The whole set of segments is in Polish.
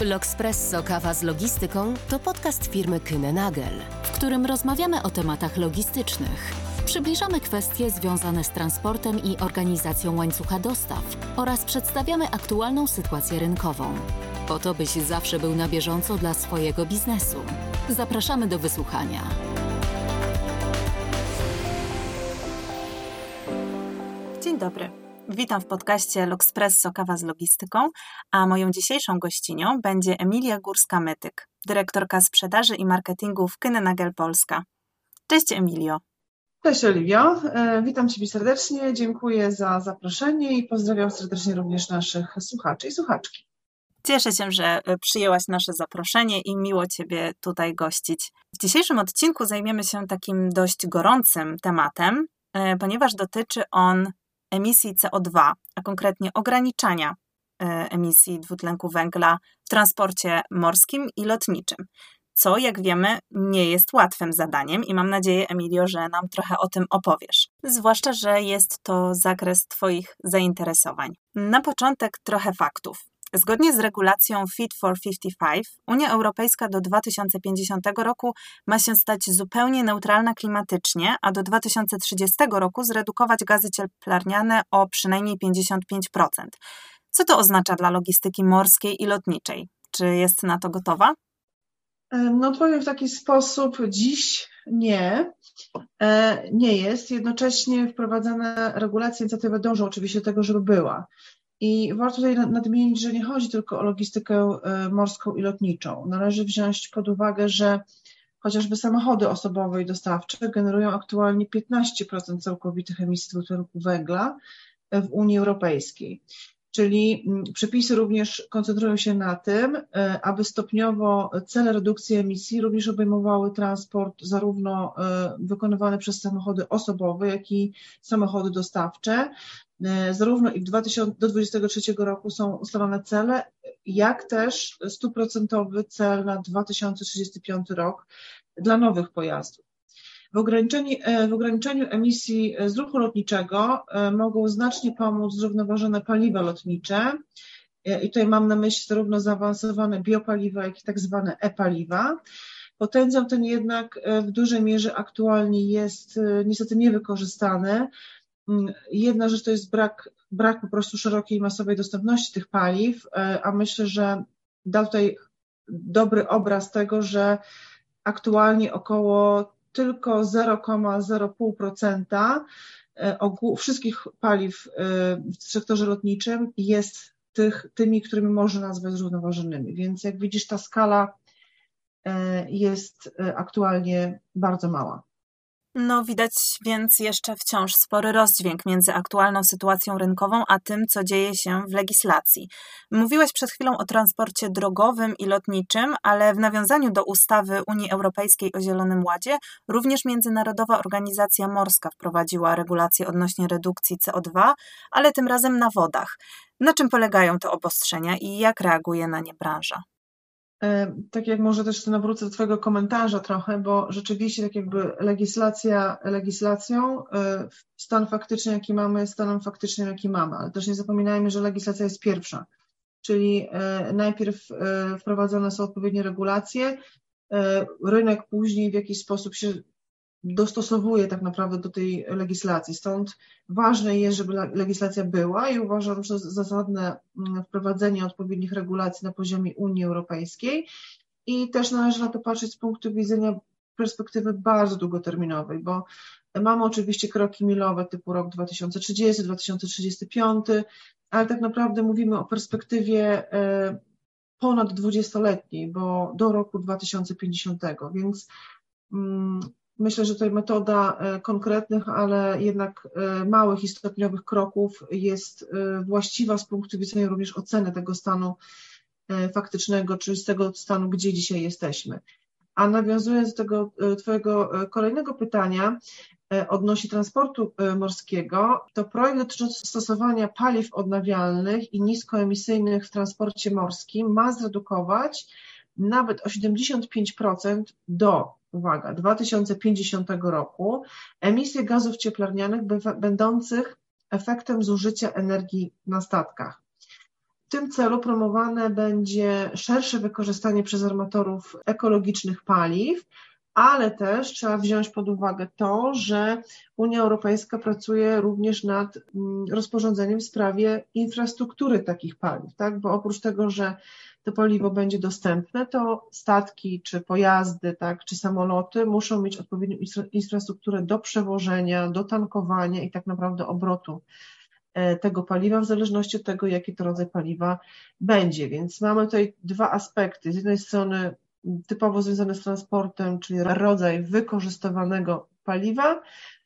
L'Oxpresso Kawa z Logistyką to podcast firmy Kyne Nagel, w którym rozmawiamy o tematach logistycznych. Przybliżamy kwestie związane z transportem i organizacją łańcucha dostaw oraz przedstawiamy aktualną sytuację rynkową. Po to, byś zawsze był na bieżąco dla swojego biznesu. Zapraszamy do wysłuchania. Dzień dobry. Witam w podcaście L'Oxpresso Kawa z Logistyką, a moją dzisiejszą gościnią będzie Emilia Górska-Mytyk, dyrektorka sprzedaży i marketingu w Kynenagel Polska. Cześć Emilio. Cześć Oliwio, e, witam Ciebie serdecznie, dziękuję za zaproszenie i pozdrawiam serdecznie również naszych słuchaczy i słuchaczki. Cieszę się, że e, przyjęłaś nasze zaproszenie i miło Ciebie tutaj gościć. W dzisiejszym odcinku zajmiemy się takim dość gorącym tematem, e, ponieważ dotyczy on emisji CO2, a konkretnie ograniczania emisji dwutlenku węgla w transporcie morskim i lotniczym co, jak wiemy, nie jest łatwym zadaniem i mam nadzieję, Emilio, że nam trochę o tym opowiesz. Zwłaszcza, że jest to zakres Twoich zainteresowań. Na początek trochę faktów. Zgodnie z regulacją Fit for 55, Unia Europejska do 2050 roku ma się stać zupełnie neutralna klimatycznie, a do 2030 roku zredukować gazy cieplarniane o przynajmniej 55%. Co to oznacza dla logistyki morskiej i lotniczej? Czy jest na to gotowa? No powiem w taki sposób, dziś nie, e, nie jest. Jednocześnie wprowadzane regulacje, inicjatywy dążą oczywiście do tego, żeby była. I warto tutaj nadmienić, że nie chodzi tylko o logistykę e, morską i lotniczą. Należy wziąć pod uwagę, że chociażby samochody osobowe i dostawcze generują aktualnie 15% całkowitych emisji dwutlenku węgla w Unii Europejskiej. Czyli mm, przepisy również koncentrują się na tym, e, aby stopniowo cele redukcji emisji również obejmowały transport zarówno e, wykonywany przez samochody osobowe, jak i samochody dostawcze. E, zarówno i w 2000, do 2023 roku są ustalone cele, jak też stuprocentowy cel na 2035 rok dla nowych pojazdów. W ograniczeniu, e, w ograniczeniu emisji z ruchu lotniczego e, mogą znacznie pomóc zrównoważone paliwa lotnicze. I tutaj mam na myśli zarówno zaawansowane biopaliwa, jak i tak zwane e-paliwa. Potencjał ten jednak w dużej mierze aktualnie jest niestety niewykorzystany. Mm, jedna rzecz to jest brak, brak po prostu szerokiej masowej dostępności tych paliw, a myślę, że da tutaj dobry obraz tego, że aktualnie około tylko 0,05% e, wszystkich paliw e, w sektorze lotniczym jest tych, tymi, którymi można nazwać zrównoważonymi. Więc jak widzisz, ta skala e, jest aktualnie bardzo mała. No, widać więc jeszcze wciąż spory rozdźwięk między aktualną sytuacją rynkową, a tym, co dzieje się w legislacji. Mówiłeś przed chwilą o transporcie drogowym i lotniczym, ale w nawiązaniu do ustawy Unii Europejskiej o Zielonym Ładzie, również Międzynarodowa Organizacja Morska wprowadziła regulacje odnośnie redukcji CO2, ale tym razem na wodach. Na czym polegają te obostrzenia i jak reaguje na nie branża? E, tak jak może też nawrócę do Twojego komentarza trochę, bo rzeczywiście tak jakby legislacja legislacją, e, stan faktyczny jaki mamy jest stanem faktycznym jaki mamy, ale też nie zapominajmy, że legislacja jest pierwsza, czyli e, najpierw wprowadzone są odpowiednie regulacje, rynek później w jakiś sposób się dostosowuje tak naprawdę do tej legislacji. Stąd ważne jest, żeby legislacja była i uważam, że zasadne mm, wprowadzenie odpowiednich regulacji na poziomie Unii Europejskiej i też należy na to patrzeć z punktu widzenia perspektywy bardzo długoterminowej, bo mamy oczywiście kroki milowe typu rok 2030, 2035, ale tak naprawdę mówimy o perspektywie e, ponad 20-letniej, bo do roku 2050, więc mm, Myślę, że tutaj metoda e, konkretnych, ale jednak e, małych i stopniowych kroków jest e, właściwa z punktu widzenia również oceny tego stanu faktycznego, czyli z tego stanu, gdzie dzisiaj jesteśmy. A nawiązując do tego Twojego kolejnego pytania odnośnie transportu morskiego, to projekt dotyczący stosowania paliw odnawialnych i niskoemisyjnych w transporcie morskim ma zredukować nawet o 75% do uwaga, 2050 roku emisje gazów cieplarnianych będących efektem zużycia energii na statkach. W tym celu promowane będzie szersze wykorzystanie przez armatorów ekologicznych paliw, ale też trzeba wziąć pod uwagę to, że Unia Europejska pracuje również nad mm, rozporządzeniem w sprawie infrastruktury takich paliw, tak? bo oprócz tego, że to paliwo będzie dostępne, to statki czy pojazdy, tak, czy samoloty muszą mieć odpowiednią infrastrukturę do przewożenia, do tankowania i tak naprawdę obrotu e, tego paliwa, w zależności od tego, jaki to rodzaj paliwa będzie. Więc mamy tutaj dwa aspekty. Z jednej strony typowo związane z transportem, czyli rodzaj wykorzystywanego paliwa,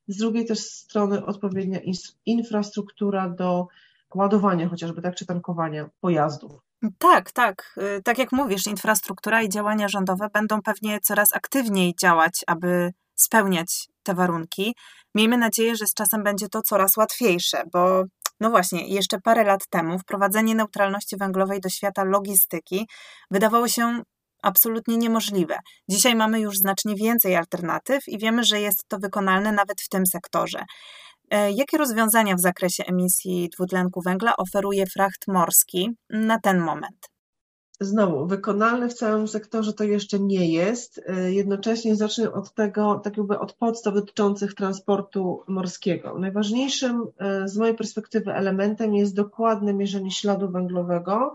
z drugiej też strony odpowiednia infrastruktura do ładowania chociażby, tak, czy tankowania pojazdów. Tak, tak. Y, tak jak mówisz, infrastruktura i działania rządowe będą pewnie coraz aktywniej działać, aby spełniać te warunki. Miejmy nadzieję, że z czasem będzie to coraz łatwiejsze, bo no właśnie, jeszcze parę lat temu wprowadzenie neutralności węglowej do świata logistyki wydawało się absolutnie niemożliwe. Dzisiaj mamy już znacznie więcej alternatyw i wiemy, że jest to wykonalne nawet w tym sektorze. E, jakie rozwiązania w zakresie emisji dwutlenku węgla oferuje fracht morski na ten moment? Znowu, wykonalne w całym sektorze to jeszcze nie jest. E, jednocześnie zacznę od tego, tak jakby od podstaw dotyczących transportu morskiego. Najważniejszym e, z mojej perspektywy elementem jest dokładne mierzenie śladu węglowego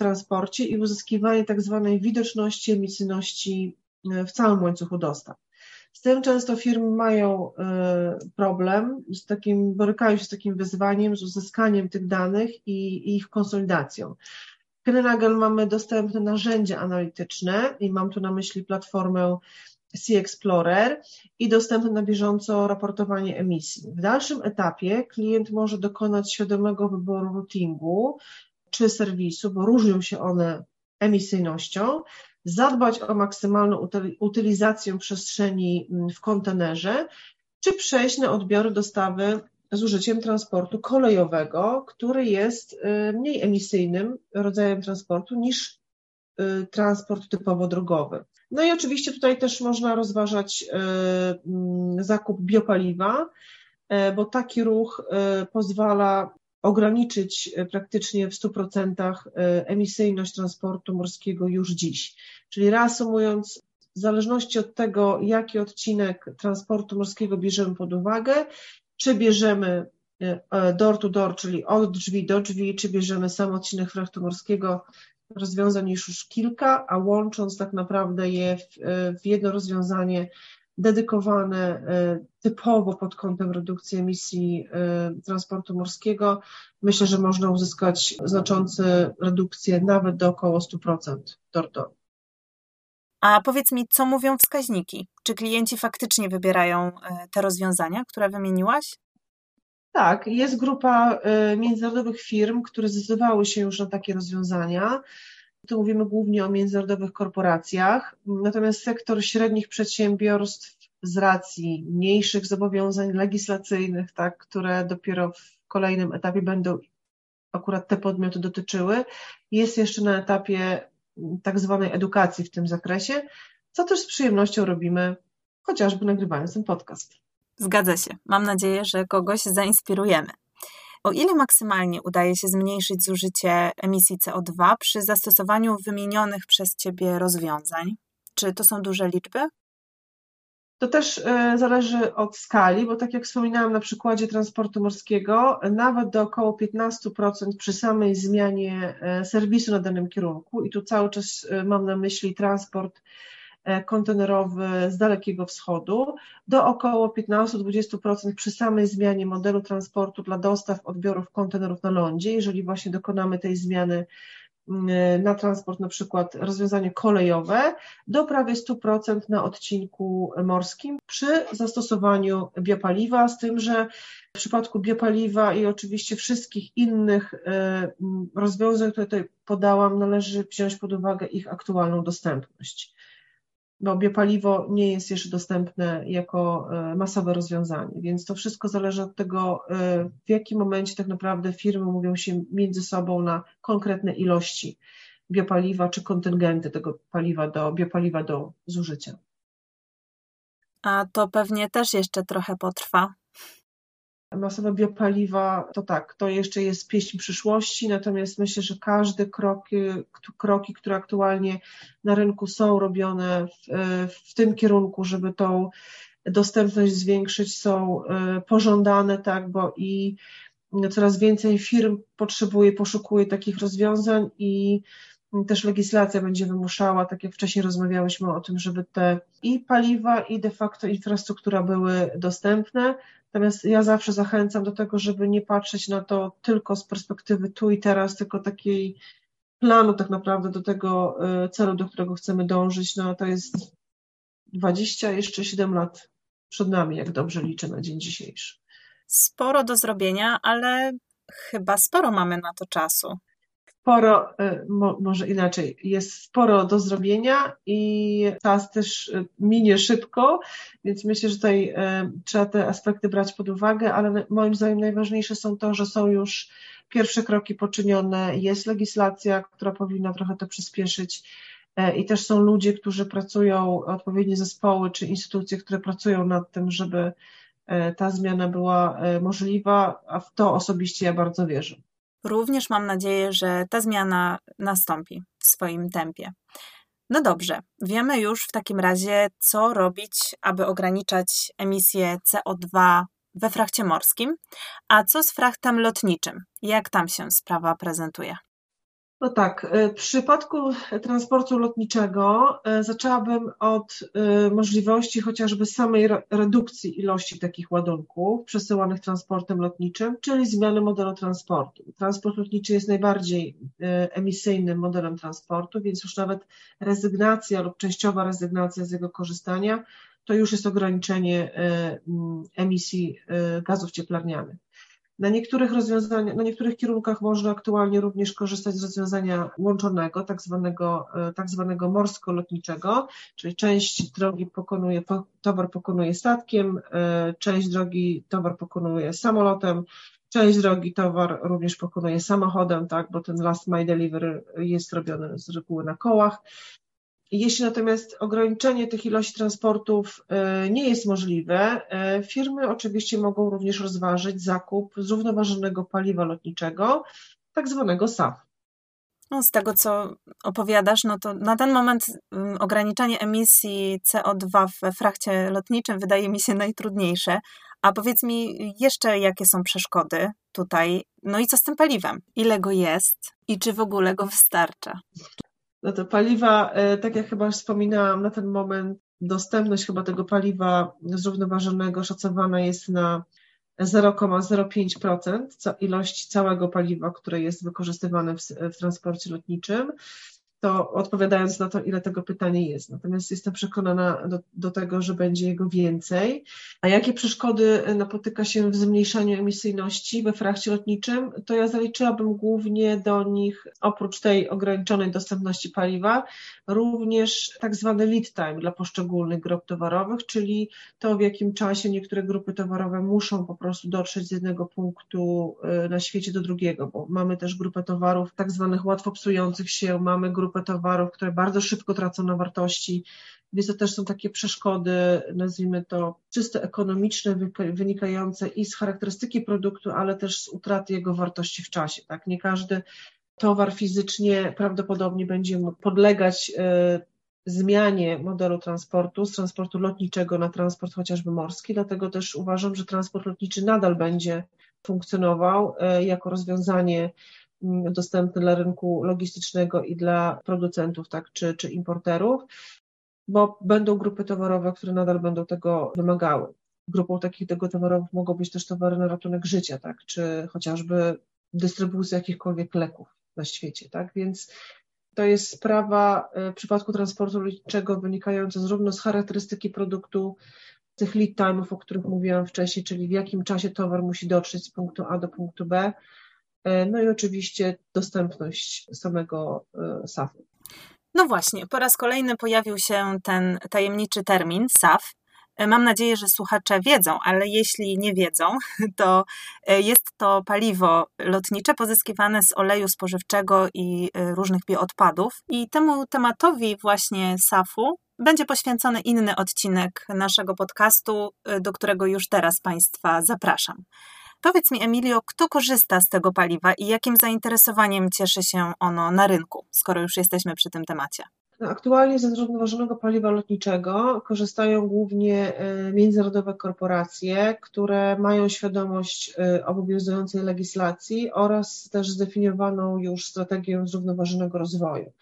transporcie i uzyskiwanie tak zwanej widoczności emisyjności w całym łańcuchu dostaw. Z tym często firmy mają e, problem, z takim, borykają się z takim wyzwaniem, z uzyskaniem tych danych i, i ich konsolidacją. W Krenagel mamy dostępne narzędzia analityczne i mam tu na myśli platformę Sea Explorer i dostępne na bieżąco raportowanie emisji. W dalszym etapie klient może dokonać świadomego wyboru routingu czy serwisu, bo różnią się one emisyjnością zadbać o maksymalną utylizację przestrzeni mm, w kontenerze, czy przejść na odbiory dostawy z użyciem transportu kolejowego, który jest y, mniej emisyjnym rodzajem transportu niż y, transport typowo drogowy. No i oczywiście tutaj też można rozważać y, mm, zakup biopaliwa, bo taki ruch pozwala ograniczyć e, praktycznie w 100% e, emisyjność transportu morskiego już dziś. Czyli reasumując, w zależności od tego, jaki odcinek transportu morskiego bierzemy pod uwagę, czy bierzemy e, door to door, czyli od drzwi do drzwi, czy bierzemy sam odcinek frachtu morskiego, rozwiązań jest już kilka, a łącząc tak naprawdę je w, w jedno rozwiązanie dedykowane e, typowo pod kątem redukcji emisji e, transportu morskiego, myślę, że można uzyskać znaczące redukcje nawet do około 100% door A powiedz mi, co mówią wskaźniki? Czy klienci faktycznie wybierają e, te rozwiązania, które wymieniłaś? Tak, jest grupa międzynarodowych firm, które zdecydowały się już na takie rozwiązania. Tu mówimy głównie o międzynarodowych korporacjach, natomiast sektor średnich przedsiębiorstw z racji mniejszych zobowiązań legislacyjnych, tak, które dopiero w kolejnym etapie będą akurat te podmioty dotyczyły, jest jeszcze na etapie tak zwanej edukacji w tym zakresie, co też z przyjemnością robimy, chociażby nagrywając ten podcast. Zgadza się. Mam nadzieję, że kogoś zainspirujemy. O ile maksymalnie udaje się zmniejszyć zużycie emisji CO2 przy zastosowaniu wymienionych przez Ciebie rozwiązań? Czy to są duże liczby? To też e, zależy od skali, bo tak jak wspominałam na przykładzie transportu morskiego, nawet do około 15% przy samej zmianie e, serwisu na danym kierunku, i tu cały czas e, mam na myśli transport kontenerowy z Dalekiego Wschodu, do około 15-20% przy samej zmianie modelu transportu dla dostaw odbiorów kontenerów na lądzie, jeżeli właśnie dokonamy tej zmiany mm, na transport, na przykład rozwiązanie kolejowe, do prawie 100% na odcinku morskim przy zastosowaniu biopaliwa, z tym, że w przypadku biopaliwa i oczywiście wszystkich innych e, mm, rozwiązań, które tutaj podałam, należy wziąć pod uwagę ich aktualną dostępność bo biopaliwo nie jest jeszcze dostępne jako e, masowe rozwiązanie, więc to wszystko zależy od tego, e, w jakim momencie tak naprawdę firmy mówią się między sobą na konkretne ilości biopaliwa czy kontyngenty tego paliwa do biopaliwa do zużycia. A to pewnie też jeszcze trochę potrwa. Masowe biopaliwa, to tak, to jeszcze jest pieśń przyszłości, natomiast myślę, że każde kroki, kroki które aktualnie na rynku są robione w, w tym kierunku, żeby tą dostępność zwiększyć, są e, pożądane, tak, bo i coraz więcej firm potrzebuje, poszukuje takich rozwiązań i też legislacja będzie wymuszała, tak jak wcześniej rozmawiałyśmy o tym, żeby te i paliwa, i de facto infrastruktura były dostępne. Natomiast ja zawsze zachęcam do tego, żeby nie patrzeć na to tylko z perspektywy tu i teraz, tylko takiej planu tak naprawdę do tego e, celu, do którego chcemy dążyć. No to jest 20, jeszcze 7 lat przed nami, jak dobrze liczę na dzień dzisiejszy. Sporo do zrobienia, ale chyba sporo mamy na to czasu sporo, e, może inaczej, jest sporo do zrobienia i czas też e, minie szybko, więc myślę, że tutaj e, trzeba te aspekty brać pod uwagę, ale moim zdaniem najważniejsze są to, że są już pierwsze kroki poczynione, jest legislacja, która powinna trochę to przyspieszyć i też są ludzie, którzy pracują, odpowiednie zespoły czy instytucje, które pracują nad tym, żeby ta zmiana była możliwa, a w to osobiście ja bardzo wierzę. Również mam nadzieję, że ta zmiana nastąpi w swoim tempie. No dobrze, wiemy już w takim razie, co robić, aby ograniczać emisję CO2 we frachcie morskim. A co z frachtem lotniczym? Jak tam się sprawa prezentuje? No tak, e, w przypadku transportu lotniczego e, zaczęłabym od e, możliwości chociażby samej redukcji ilości takich ładunków przesyłanych transportem lotniczym, czyli zmiany modelu transportu. Transport lotniczy jest najbardziej emisyjnym modelem transportu, więc już nawet rezygnacja lub częściowa rezygnacja z jego korzystania to już jest ograniczenie emisji gazów cieplarnianych. Na niektórych rozwiązaniach, na niektórych kierunkach można aktualnie również korzystać z rozwiązania łączonego, tak zwanego, e, tak zwanego morsko-lotniczego, czyli część drogi pokonuje, towar pokonuje statkiem, e, część drogi towar pokonuje samolotem, część drogi towar również pokonuje samochodem, tak, bo ten last mile delivery jest robiony z reguły na kołach. Jeśli natomiast ograniczenie tych ilości transportów e, nie jest możliwe, e, firmy oczywiście mogą również rozważyć zakup zrównoważonego paliwa lotniczego, tak zwanego SAF. No, z tego, co opowiadasz, no to na ten moment mm, ograniczenie emisji CO2 w frachcie lotniczym wydaje mi się najtrudniejsze. A powiedz mi jeszcze, jakie są przeszkody tutaj, no i co z tym paliwem? Ile go jest i czy w ogóle go wystarcza? No to paliwa, e, tak jak chyba wspominałam, na ten moment dostępność chyba tego paliwa zrównoważonego szacowana jest na 0,05% ilości całego paliwa, które jest wykorzystywane w, w transporcie lotniczym to odpowiadając na to, ile tego pytania jest. Natomiast jestem przekonana do, do, tego, że będzie jego więcej. A jakie przeszkody napotyka się w zmniejszaniu emisyjności we frachcie lotniczym, to ja zaliczyłabym głównie do nich, oprócz tej ograniczonej dostępności paliwa, również tak zwany lead time dla poszczególnych grup towarowych, czyli to, w jakim czasie niektóre grupy towarowe muszą po prostu dotrzeć z jednego punktu y, na świecie do drugiego, bo mamy też grupę towarów tak zwanych łatwo psujących się, mamy grupę grupę towarów, które bardzo szybko tracą na wartości, więc to też są takie przeszkody, nazwijmy to czysto ekonomiczne, wynikające i z charakterystyki produktu, ale też z utraty jego wartości w czasie. Tak? Nie każdy towar fizycznie prawdopodobnie będzie podlegać e, zmianie modelu transportu z transportu lotniczego na transport chociażby morski, dlatego też uważam, że transport lotniczy nadal będzie funkcjonował e, jako rozwiązanie dostępny dla rynku logistycznego i dla producentów, tak, czy, czy importerów, bo będą grupy towarowe, które nadal będą tego wymagały. Grupą takich tego towarowych mogą być też towary na ratunek życia, tak, czy chociażby dystrybucja jakichkolwiek leków na świecie, tak, więc to jest sprawa y, w przypadku transportu lotniczego wynikająca zarówno z charakterystyki produktu, tych lead time'ów, o których mówiłam wcześniej, czyli w jakim czasie towar musi dotrzeć z punktu A do punktu B, E, no i oczywiście dostępność samego e, SAF-u. No właśnie, po raz kolejny pojawił się ten tajemniczy termin SAF. E, mam nadzieję, że słuchacze wiedzą, ale jeśli nie wiedzą, to jest to paliwo lotnicze pozyskiwane z oleju spożywczego i różnych bioodpadów. I temu tematowi właśnie SAF-u będzie poświęcony inny odcinek naszego podcastu, do którego już teraz Państwa zapraszam. Powiedz mi, Emilio, kto korzysta z tego paliwa i jakim zainteresowaniem cieszy się ono na rynku, skoro już jesteśmy przy tym temacie? No, aktualnie ze zrównoważonego paliwa lotniczego korzystają głównie e, międzynarodowe korporacje, które mają świadomość e, obowiązującej legislacji oraz też zdefiniowaną już strategię zrównoważonego rozwoju.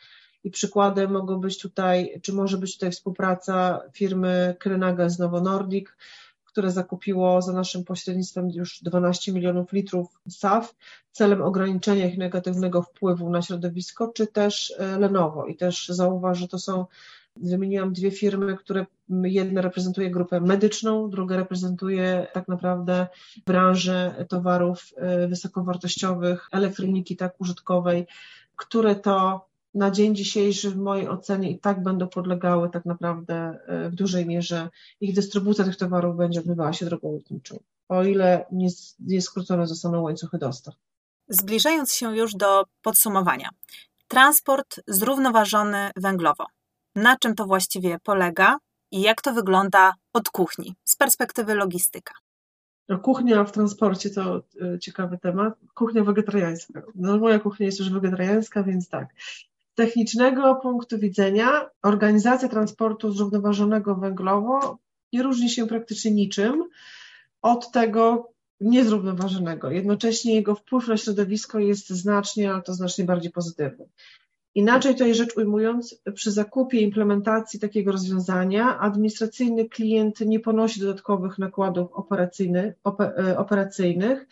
I przykładem mogą być tutaj, czy może być tutaj współpraca firmy Krynaga z Novo Nordic, które zakupiło za naszym pośrednictwem już 12 milionów litrów SAF celem ograniczenia ich negatywnego wpływu na środowisko, czy też e, Lenovo. I też zauważ, że to są Wymieniłam dwie firmy, które jedna reprezentuje grupę medyczną, druga reprezentuje tak naprawdę branżę towarów e, wysokowartościowych, elektroniki tak użytkowej, które to na dzień dzisiejszy w mojej ocenie i tak będą podlegały tak naprawdę e, w dużej mierze, ich dystrybucja tych towarów będzie odbywała się drogą lotniczą, o ile nie, nie skrócone zostaną łańcuchy dostaw. Zbliżając się już do podsumowania. Transport zrównoważony węglowo. Na czym to właściwie polega i jak to wygląda od kuchni z perspektywy logistyka? No, kuchnia w transporcie to e, ciekawy temat. Kuchnia wegetariańska. No, moja kuchnia jest już wegetariańska, więc tak technicznego punktu widzenia organizacja transportu zrównoważonego węglowo nie różni się praktycznie niczym od tego niezrównoważonego. Jednocześnie jego wpływ na środowisko jest znacznie, ale to znacznie bardziej pozytywny. Inaczej tutaj rzecz ujmując, przy zakupie implementacji takiego rozwiązania administracyjny klient nie ponosi dodatkowych nakładów operacyjnych, e, operacyjnych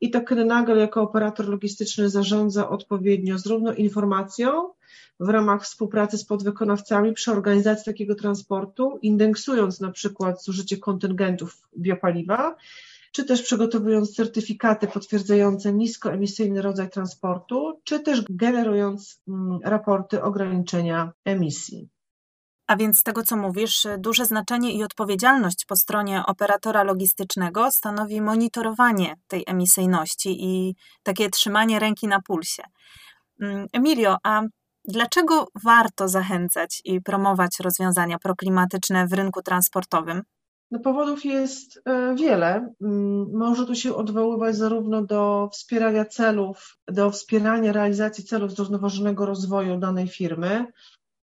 i to Knagel jako operator logistyczny zarządza odpowiednio zarówno informacją w ramach współpracy z podwykonawcami przy organizacji takiego transportu, indeksując na przykład zużycie kontyngentów biopaliwa, czy też przygotowując certyfikaty potwierdzające niskoemisyjny rodzaj transportu, czy też generując mm, raporty ograniczenia emisji. A więc z tego, co mówisz, duże znaczenie i odpowiedzialność po stronie operatora logistycznego stanowi monitorowanie tej emisyjności i takie trzymanie ręki na pulsie. Mm, Emilio, a dlaczego warto zachęcać i promować rozwiązania proklimatyczne w rynku transportowym? No powodów jest e, wiele. Mm, może tu się odwoływać zarówno do wspierania celów, do wspierania realizacji celów zrównoważonego rozwoju danej firmy,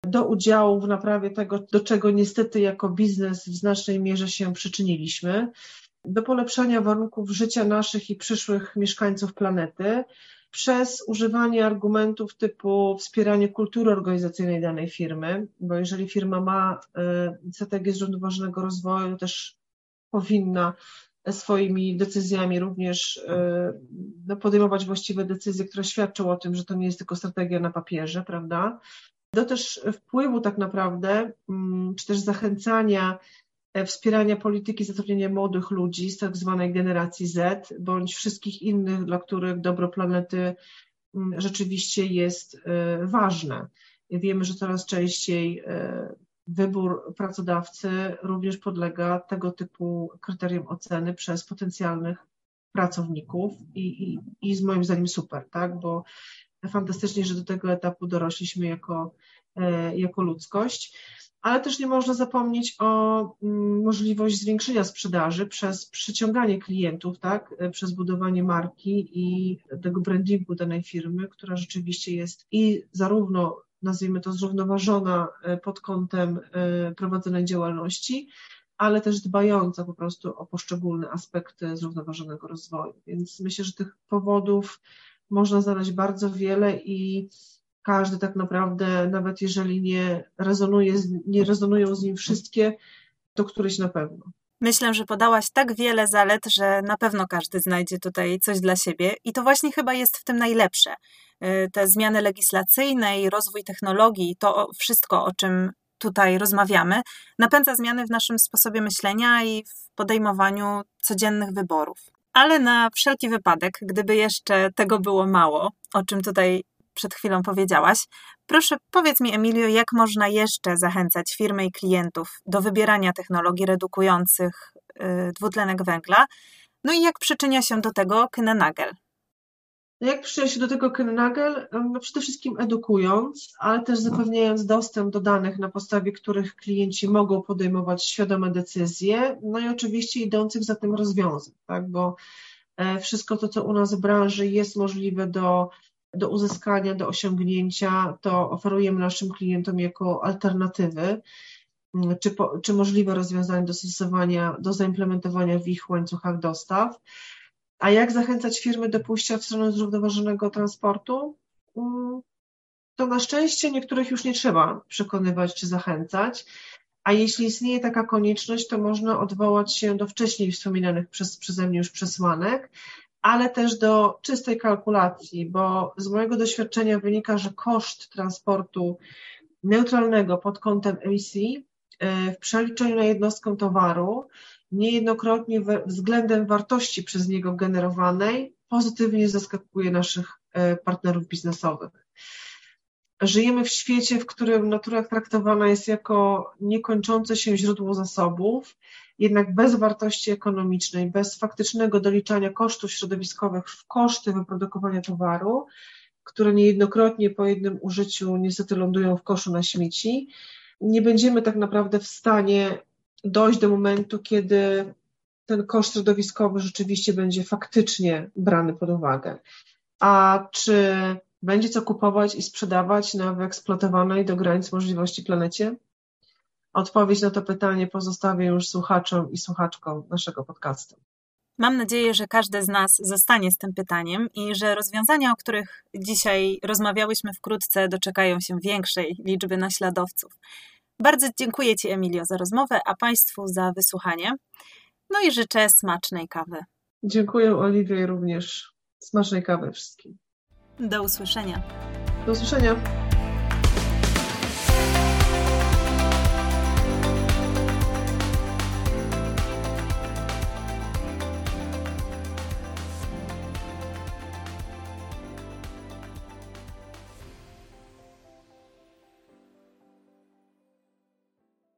do udziału w naprawie tego, do czego niestety jako biznes w znacznej mierze się przyczyniliśmy, do polepszania warunków życia naszych i przyszłych mieszkańców planety, przez używanie argumentów typu wspieranie kultury organizacyjnej danej firmy, bo jeżeli firma ma y, strategię zrównoważonego rozwoju, to też powinna swoimi decyzjami również y, no, podejmować właściwe decyzje, które świadczą o tym, że to nie jest tylko strategia na papierze, prawda? do też wpływu tak naprawdę, mm, czy też zachęcania, e, wspierania polityki zatrudnienia młodych ludzi z tak zwanej generacji Z, bądź wszystkich innych, dla których dobro planety mm, rzeczywiście jest e, ważne. Wiemy, że coraz częściej e, wybór pracodawcy również podlega tego typu kryterium oceny przez potencjalnych pracowników i, i, i z moim zdaniem super, tak? bo fantastycznie, że do tego etapu dorośliśmy jako, e, jako ludzkość, ale też nie można zapomnieć o mm, możliwość zwiększenia sprzedaży przez przyciąganie klientów, tak, e, przez budowanie marki i tego brandingu danej firmy, która rzeczywiście jest i zarówno nazwijmy to zrównoważona e, pod kątem prowadzonej działalności, ale też dbająca po prostu o poszczególne aspekty zrównoważonego rozwoju. Więc myślę, że tych powodów można znaleźć bardzo wiele i każdy tak naprawdę, nawet jeżeli nie, rezonuje, nie rezonują z nim wszystkie, to któryś na pewno. Myślę, że podałaś tak wiele zalet, że na pewno każdy znajdzie tutaj coś dla siebie i to właśnie chyba jest w tym najlepsze. Y, te zmiany legislacyjne i rozwój technologii, to wszystko, o czym tutaj rozmawiamy, napędza zmiany w naszym sposobie myślenia i w podejmowaniu codziennych wyborów. Ale na wszelki wypadek, gdyby jeszcze tego było mało, o czym tutaj przed chwilą powiedziałaś, proszę powiedz mi, Emilio, jak można jeszcze zachęcać firmy i klientów do wybierania technologii redukujących y, dwutlenek węgla, no i jak przyczynia się do tego Kynnenagel? No jak przyczynia się do tego Kynnenagel? No przede wszystkim edukując, ale też zapewniając dostęp do danych, na podstawie których klienci mogą podejmować świadome decyzje, no i oczywiście idących za tym rozwiązań, tak? bo wszystko to, co u nas w branży jest możliwe do, do uzyskania, do osiągnięcia, to oferujemy naszym klientom jako alternatywy czy, po, czy możliwe rozwiązania do stosowania, do zaimplementowania w ich łańcuchach dostaw. A jak zachęcać firmy do pójścia w stronę zrównoważonego transportu? Mm, to na szczęście niektórych już nie trzeba przekonywać czy zachęcać, a jeśli istnieje taka konieczność, to można odwołać się do wcześniej wspominanych przez, przeze mnie już przesłanek, ale też do czystej kalkulacji, bo z mojego doświadczenia wynika, że koszt transportu neutralnego pod kątem emisji e, w przeliczeniu na jednostkę towaru niejednokrotnie względem wartości przez niego generowanej pozytywnie zaskakuje naszych e, partnerów biznesowych. Żyjemy w świecie, w którym natura traktowana jest jako niekończące się źródło zasobów, jednak bez wartości ekonomicznej, bez faktycznego doliczania kosztów środowiskowych w koszty wyprodukowania towaru, które niejednokrotnie po jednym użyciu niestety lądują w koszu na śmieci, nie będziemy tak naprawdę w stanie dojść do momentu, kiedy ten koszt środowiskowy rzeczywiście będzie faktycznie brany pod uwagę. A czy będzie co kupować i sprzedawać na wyeksploatowanej do granic możliwości planecie? Odpowiedź na to pytanie pozostawię już słuchaczom i słuchaczkom naszego podcastu. Mam nadzieję, że każdy z nas zostanie z tym pytaniem i że rozwiązania, o których dzisiaj rozmawiałyśmy wkrótce, doczekają się większej liczby naśladowców. Bardzo dziękuję Ci, Emilio, za rozmowę, a Państwu za wysłuchanie. No i życzę smacznej kawy. Dziękuję, Oliwie, również smacznej kawy wszystkim. Do usłyszenia. Do usłyszenia.